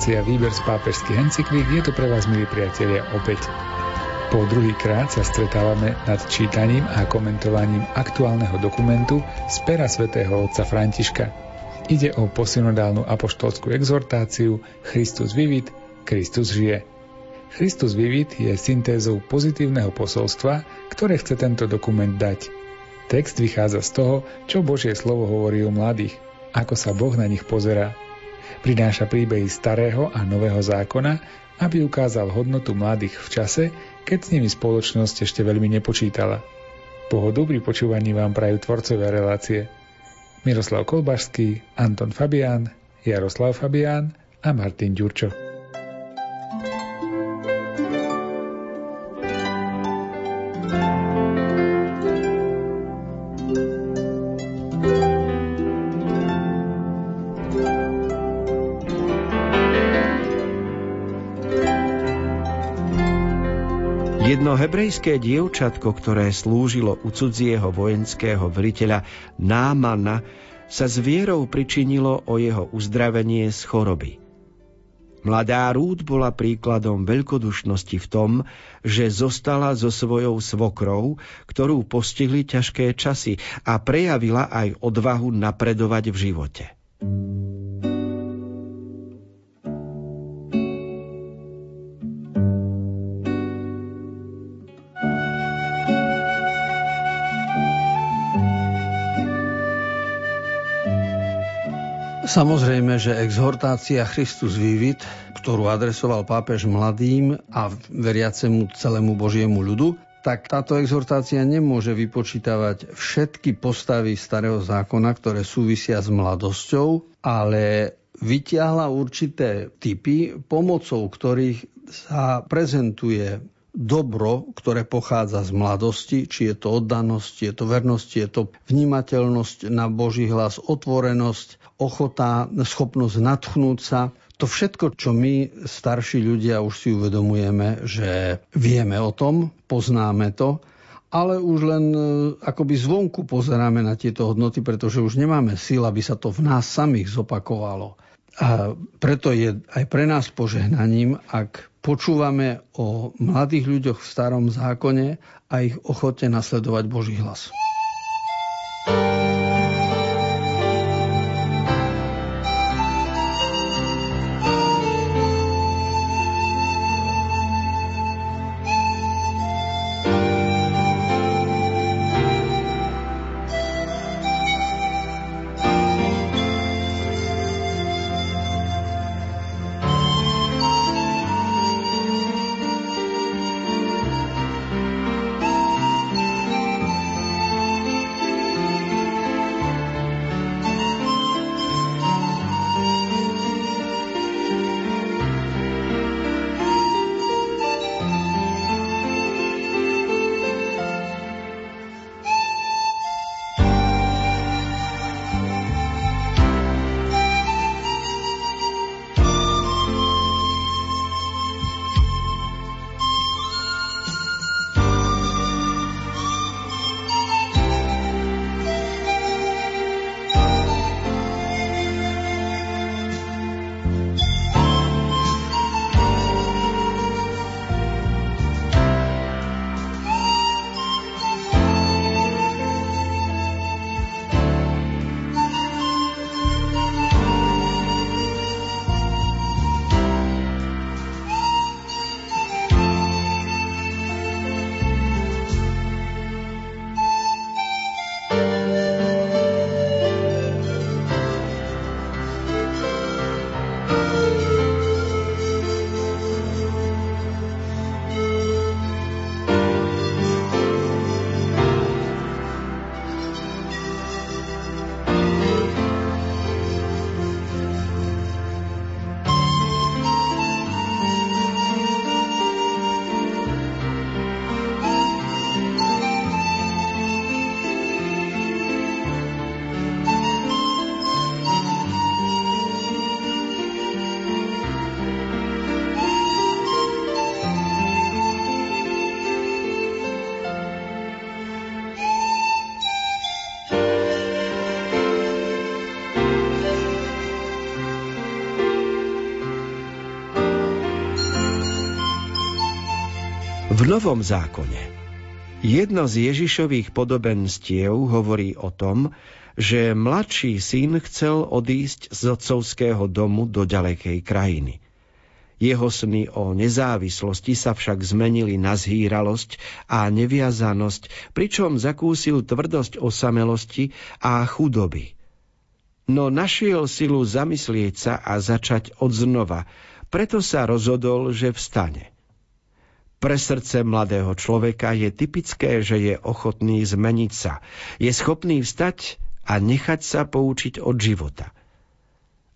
Relácia Výber z pápežských encyklík je tu pre vás, milí priatelia, opäť. Po druhý krát sa stretávame nad čítaním a komentovaním aktuálneho dokumentu z pera svätého otca Františka. Ide o posynodálnu apoštolskú exhortáciu Christus vivit, Kristus žije. Christus vivit je syntézou pozitívneho posolstva, ktoré chce tento dokument dať. Text vychádza z toho, čo Božie slovo hovorí o mladých, ako sa Boh na nich pozerá. Prináša príbehy starého a nového zákona, aby ukázal hodnotu mladých v čase, keď s nimi spoločnosť ešte veľmi nepočítala. Pohodu pri počúvaní vám prajú tvorcovia relácie Miroslav Kolbašský, Anton Fabián, Jaroslav Fabián a Martin Ďurčo. Hebrejské dievčatko, ktoré slúžilo u cudzieho vojenského veliteľa Námana, sa s vierou pričinilo o jeho uzdravenie z choroby. Mladá Rúd bola príkladom veľkodušnosti v tom, že zostala so svojou svokrou, ktorú postihli ťažké časy a prejavila aj odvahu napredovať v živote. Samozrejme, že exhortácia Christus Vivit, ktorú adresoval pápež mladým a veriacemu celému Božiemu ľudu, tak táto exhortácia nemôže vypočítavať všetky postavy starého zákona, ktoré súvisia s mladosťou, ale vytiahla určité typy, pomocou ktorých sa prezentuje dobro, ktoré pochádza z mladosti, či je to oddanosť, či je to vernosť, či je to vnímateľnosť na Boží hlas, otvorenosť, ochota, schopnosť natchnúť sa. To všetko, čo my, starší ľudia, už si uvedomujeme, že vieme o tom, poznáme to, ale už len e, akoby zvonku pozeráme na tieto hodnoty, pretože už nemáme síl, aby sa to v nás samých zopakovalo. A preto je aj pre nás požehnaním, ak počúvame o mladých ľuďoch v starom zákone a ich ochote nasledovať Boží hlas. V Novom zákone jedno z Ježišových podobenstiev hovorí o tom, že mladší syn chcel odísť z otcovského domu do ďalekej krajiny. Jeho sny o nezávislosti sa však zmenili na zhýralosť a neviazanosť, pričom zakúsil tvrdosť osamelosti a chudoby. No našiel silu zamyslieť sa a začať od znova, preto sa rozhodol, že vstane. Pre srdce mladého človeka je typické, že je ochotný zmeniť sa. Je schopný vstať a nechať sa poučiť od života.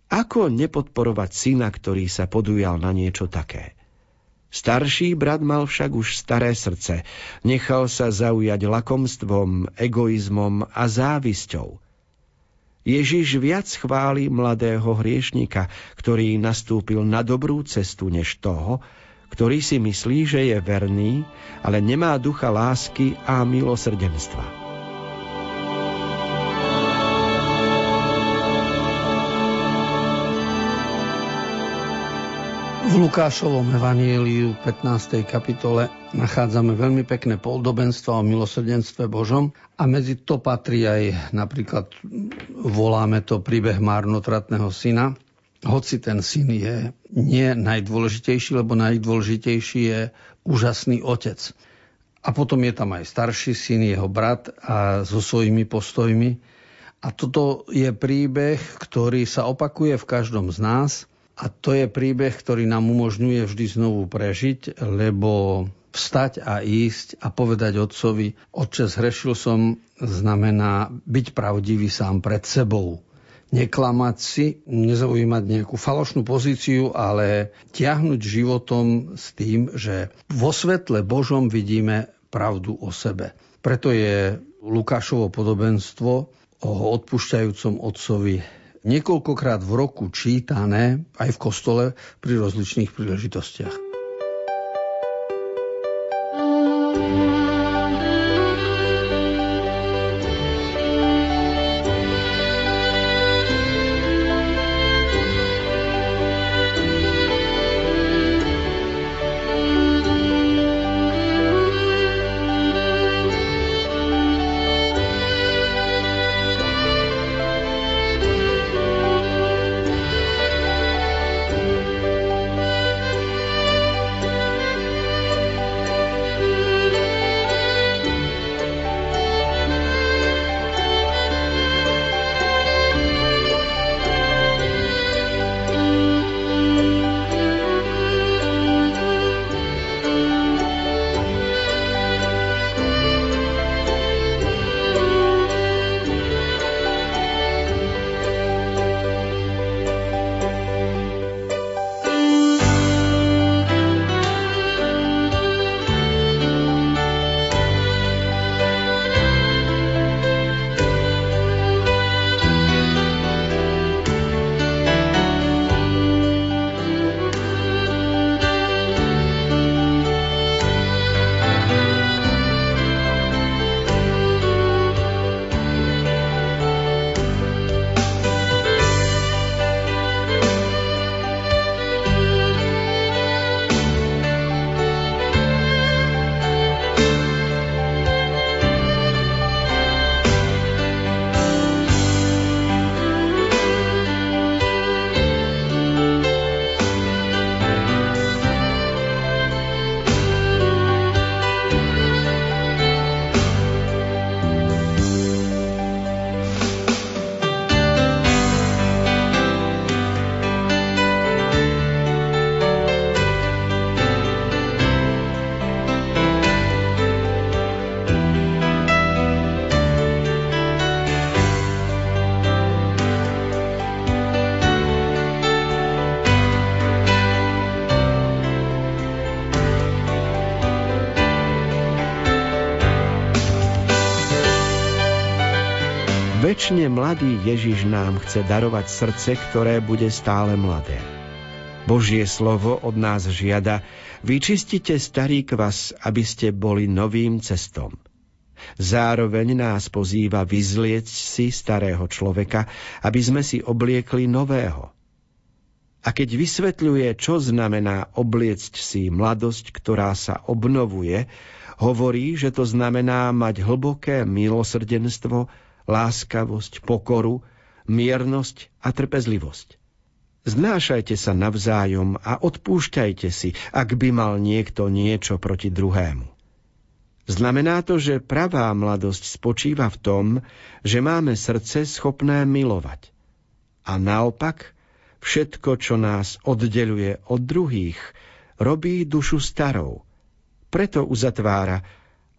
Ako nepodporovať syna, ktorý sa podujal na niečo také? Starší brat mal však už staré srdce, nechal sa zaujať lakomstvom, egoizmom a závisťou. Ježiš viac chváli mladého hriešnika, ktorý nastúpil na dobrú cestu, než toho, ktorý si myslí, že je verný, ale nemá ducha lásky a milosrdenstva. V Lukášovom evanieliu 15. kapitole nachádzame veľmi pekné podobenstvo o milosrdenstve Božom a medzi to patrí aj napríklad voláme to príbeh márnotratného syna. Hoci ten syn je nie najdôležitejší, lebo najdôležitejší je úžasný otec. A potom je tam aj starší syn, jeho brat a so svojimi postojmi. A toto je príbeh, ktorý sa opakuje v každom z nás – a to je príbeh, ktorý nám umožňuje vždy znovu prežiť, lebo vstať a ísť a povedať otcovi, otče, zhrešil som, znamená byť pravdivý sám pred sebou. Neklamať si, nezaujímať nejakú falošnú pozíciu, ale tiahnuť životom s tým, že vo svetle Božom vidíme pravdu o sebe. Preto je Lukášovo podobenstvo o odpúšťajúcom otcovi niekoľkokrát v roku čítané aj v kostole pri rozličných príležitostiach. Mladý Ježiš nám chce darovať srdce, ktoré bude stále mladé. Božie slovo od nás žiada, vyčistite starý kvas, aby ste boli novým cestom. Zároveň nás pozýva vyzlieť si starého človeka, aby sme si obliekli nového. A keď vysvetľuje, čo znamená obliecť si mladosť, ktorá sa obnovuje, hovorí, že to znamená mať hlboké milosrdenstvo, láskavosť, pokoru, miernosť a trpezlivosť. Znášajte sa navzájom a odpúšťajte si, ak by mal niekto niečo proti druhému. Znamená to, že pravá mladosť spočíva v tom, že máme srdce schopné milovať. A naopak, všetko, čo nás oddeluje od druhých, robí dušu starou. Preto uzatvára,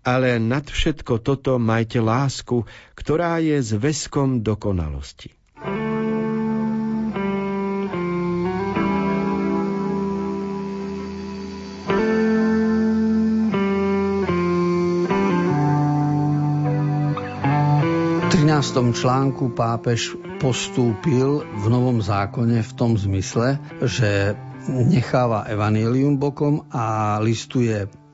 ale nad všetko toto majte lásku, ktorá je zväzkom dokonalosti. 13. článku pápež postúpil v Novom zákone v tom zmysle, že necháva evanílium bokom a listuje v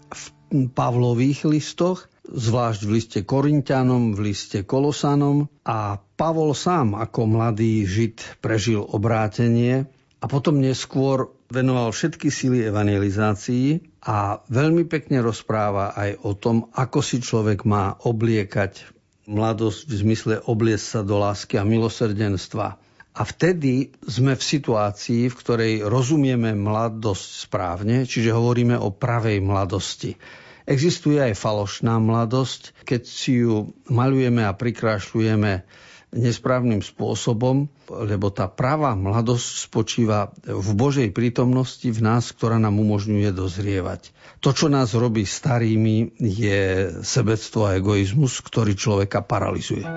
Pavlových listoch, zvlášť v liste Korintianom, v liste Kolosanom a Pavol sám ako mladý žid prežil obrátenie a potom neskôr venoval všetky síly evangelizácii a veľmi pekne rozpráva aj o tom, ako si človek má obliekať mladosť v zmysle obliecť sa do lásky a milosrdenstva. A vtedy sme v situácii, v ktorej rozumieme mladosť správne, čiže hovoríme o pravej mladosti. Existuje aj falošná mladosť, keď si ju malujeme a prikrášľujeme nesprávnym spôsobom, lebo tá pravá mladosť spočíva v Božej prítomnosti v nás, ktorá nám umožňuje dozrievať. To, čo nás robí starými, je sebectvo a egoizmus, ktorý človeka paralizuje.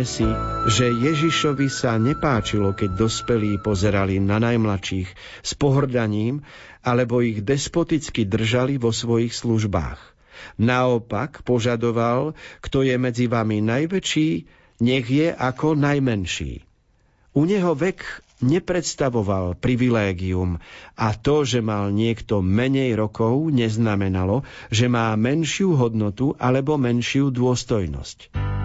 Všimnime si, že Ježišovi sa nepáčilo, keď dospelí pozerali na najmladších s pohrdaním alebo ich despoticky držali vo svojich službách. Naopak požadoval, kto je medzi vami najväčší, nech je ako najmenší. U neho vek nepredstavoval privilégium a to, že mal niekto menej rokov, neznamenalo, že má menšiu hodnotu alebo menšiu dôstojnosť.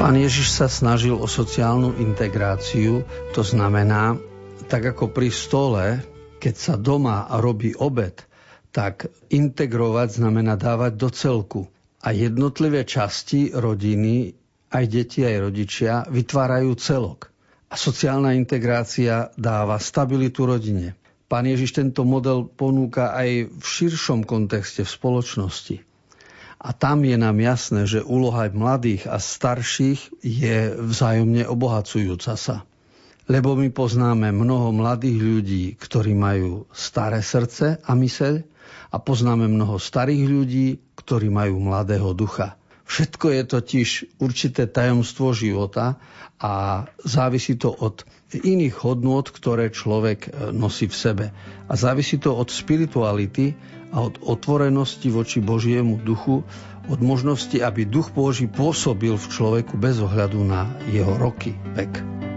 Pán Ježiš sa snažil o sociálnu integráciu, to znamená, tak ako pri stole, keď sa doma robí obed, tak integrovať znamená dávať do celku. A jednotlivé časti rodiny, aj deti, aj rodičia, vytvárajú celok. A sociálna integrácia dáva stabilitu rodine. Pán Ježiš tento model ponúka aj v širšom kontexte v spoločnosti. A tam je nám jasné, že úloha mladých a starších je vzájomne obohacujúca sa. Lebo my poznáme mnoho mladých ľudí, ktorí majú staré srdce a myseľ a poznáme mnoho starých ľudí, ktorí majú mladého ducha. Všetko je totiž určité tajomstvo života a závisí to od iných hodnôt, ktoré človek nosí v sebe. A závisí to od spirituality a od otvorenosti voči Božiemu duchu, od možnosti, aby duch Boží pôsobil v človeku bez ohľadu na jeho roky, vek.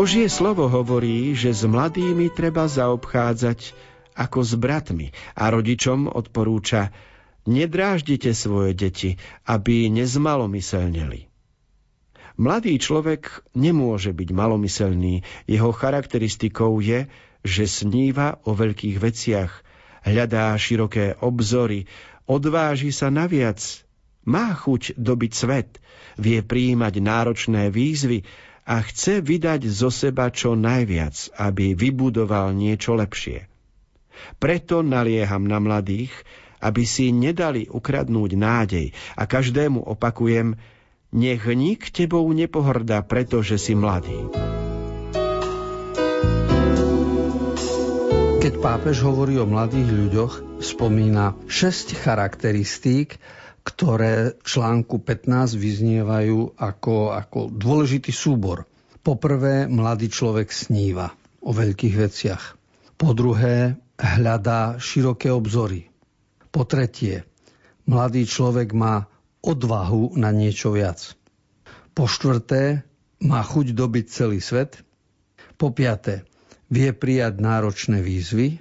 Božie slovo hovorí, že s mladými treba zaobchádzať ako s bratmi a rodičom odporúča nedráždite svoje deti, aby nezmalomyselneli. Mladý človek nemôže byť malomyselný, jeho charakteristikou je, že sníva o veľkých veciach, hľadá široké obzory, odváži sa naviac, má chuť dobiť svet, vie prijímať náročné výzvy, a chce vydať zo seba čo najviac, aby vybudoval niečo lepšie. Preto nalieham na mladých, aby si nedali ukradnúť nádej a každému opakujem, nech nik tebou nepohrdá, pretože si mladý. Keď pápež hovorí o mladých ľuďoch, spomína šesť charakteristík, ktoré v článku 15 vyznievajú ako, ako dôležitý súbor. Poprvé, mladý človek sníva o veľkých veciach. Po druhé, hľadá široké obzory. Po tretie, mladý človek má odvahu na niečo viac. Po štvrté, má chuť dobiť celý svet. Po piaté, vie prijať náročné výzvy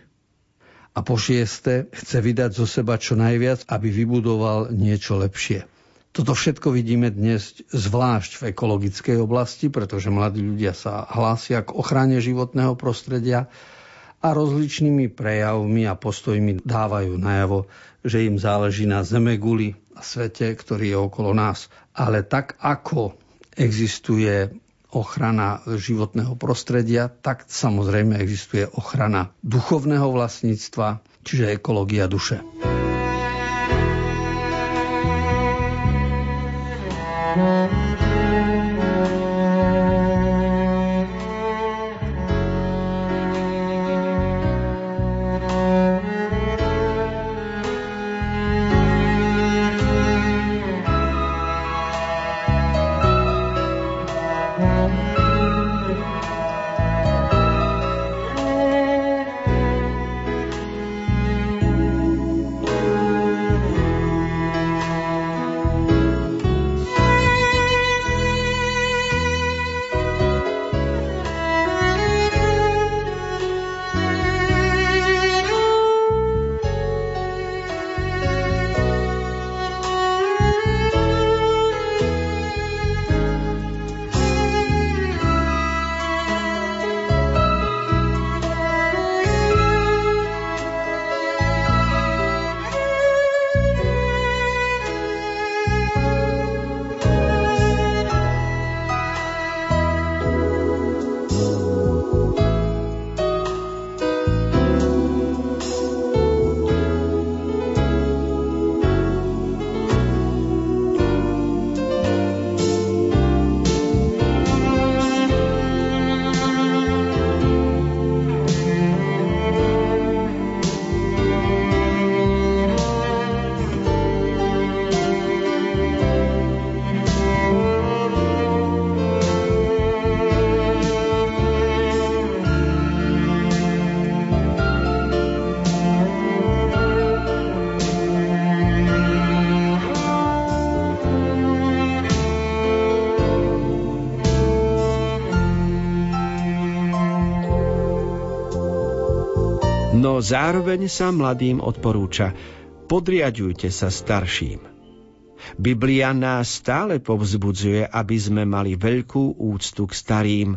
a po šieste chce vydať zo seba čo najviac, aby vybudoval niečo lepšie. Toto všetko vidíme dnes zvlášť v ekologickej oblasti, pretože mladí ľudia sa hlásia k ochrane životného prostredia a rozličnými prejavmi a postojmi dávajú najavo, že im záleží na zemeguli a svete, ktorý je okolo nás. Ale tak ako existuje ochrana životného prostredia, tak samozrejme existuje ochrana duchovného vlastníctva, čiže ekológia duše. No zároveň sa mladým odporúča podriadujte sa starším. Biblia nás stále povzbudzuje, aby sme mali veľkú úctu k starým,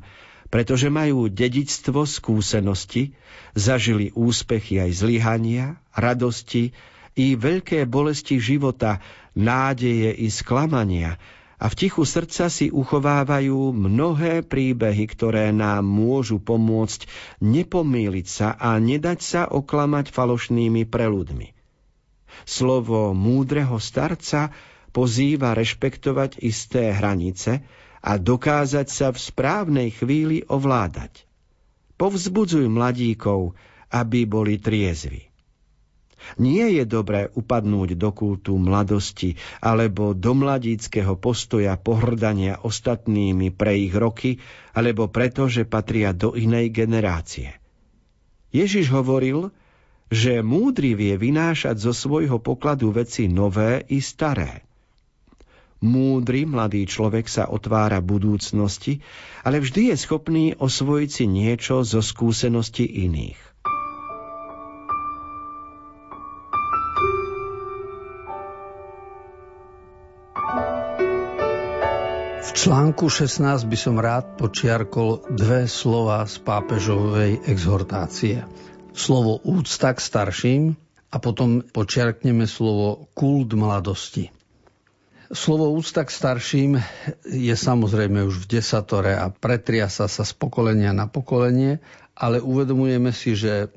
pretože majú dedičstvo skúsenosti, zažili úspechy aj zlyhania, radosti i veľké bolesti života, nádeje i sklamania a v tichu srdca si uchovávajú mnohé príbehy, ktoré nám môžu pomôcť nepomýliť sa a nedať sa oklamať falošnými preludmi. Slovo múdreho starca pozýva rešpektovať isté hranice a dokázať sa v správnej chvíli ovládať. Povzbudzuj mladíkov, aby boli triezvi. Nie je dobré upadnúť do kultu mladosti alebo do mladíckého postoja pohrdania ostatnými pre ich roky alebo preto, že patria do inej generácie. Ježiš hovoril, že múdry vie vynášať zo svojho pokladu veci nové i staré. Múdry mladý človek sa otvára budúcnosti, ale vždy je schopný osvojiť si niečo zo skúsenosti iných. V článku 16 by som rád počiarkol dve slova z pápežovej exhortácie. Slovo úcta k starším a potom počiarkneme slovo kult mladosti. Slovo úcta k starším je samozrejme už v desatore a pretriasa sa z pokolenia na pokolenie, ale uvedomujeme si, že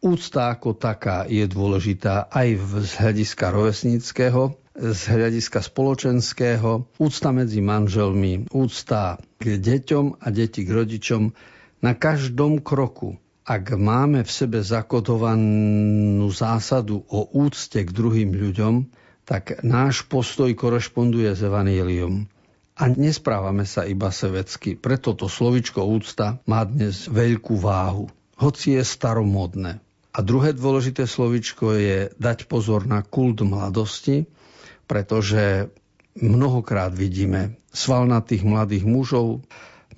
úcta ako taká je dôležitá aj z hľadiska rovesníckého, z hľadiska spoločenského, úcta medzi manželmi, úcta k deťom a deti k rodičom na každom kroku. Ak máme v sebe zakotovanú zásadu o úcte k druhým ľuďom, tak náš postoj korešponduje s Evangelium. A nesprávame sa iba sevecky, preto to slovičko úcta má dnes veľkú váhu, hoci je staromodné. A druhé dôležité slovičko je dať pozor na kult mladosti, pretože mnohokrát vidíme svalnatých mladých mužov,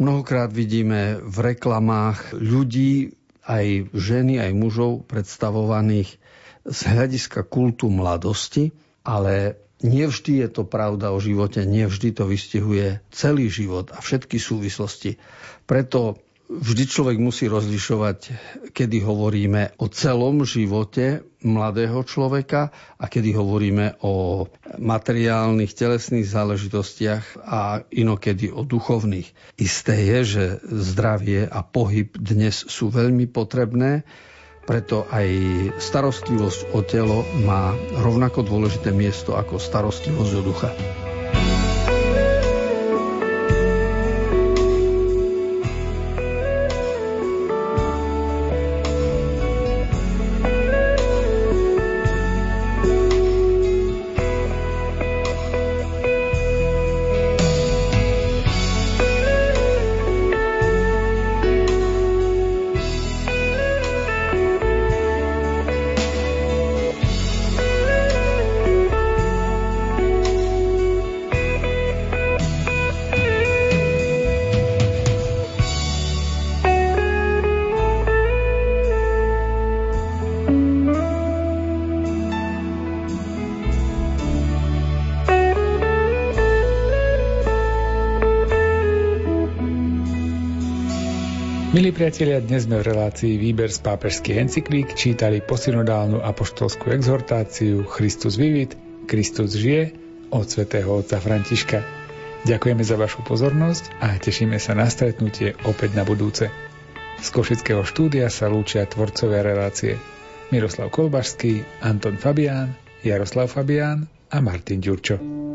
mnohokrát vidíme v reklamách ľudí, aj ženy, aj mužov predstavovaných z hľadiska kultu mladosti, ale nevždy je to pravda o živote, nevždy to vystihuje celý život a všetky súvislosti. Preto vždy človek musí rozlišovať, kedy hovoríme o celom živote mladého človeka a kedy hovoríme o materiálnych, telesných záležitostiach a inokedy o duchovných. Isté je, že zdravie a pohyb dnes sú veľmi potrebné, preto aj starostlivosť o telo má rovnako dôležité miesto ako starostlivosť o ducha. Priatelia, dnes sme v relácii Výber z pápežských encyklík čítali posynodálnu apoštolskú exhortáciu Christus vivit, Kristus žije od svätého otca Františka. Ďakujeme za vašu pozornosť a tešíme sa na stretnutie opäť na budúce. Z Košického štúdia sa lúčia tvorcové relácie Miroslav Kolbašský, Anton Fabián, Jaroslav Fabián a Martin Ďurčo.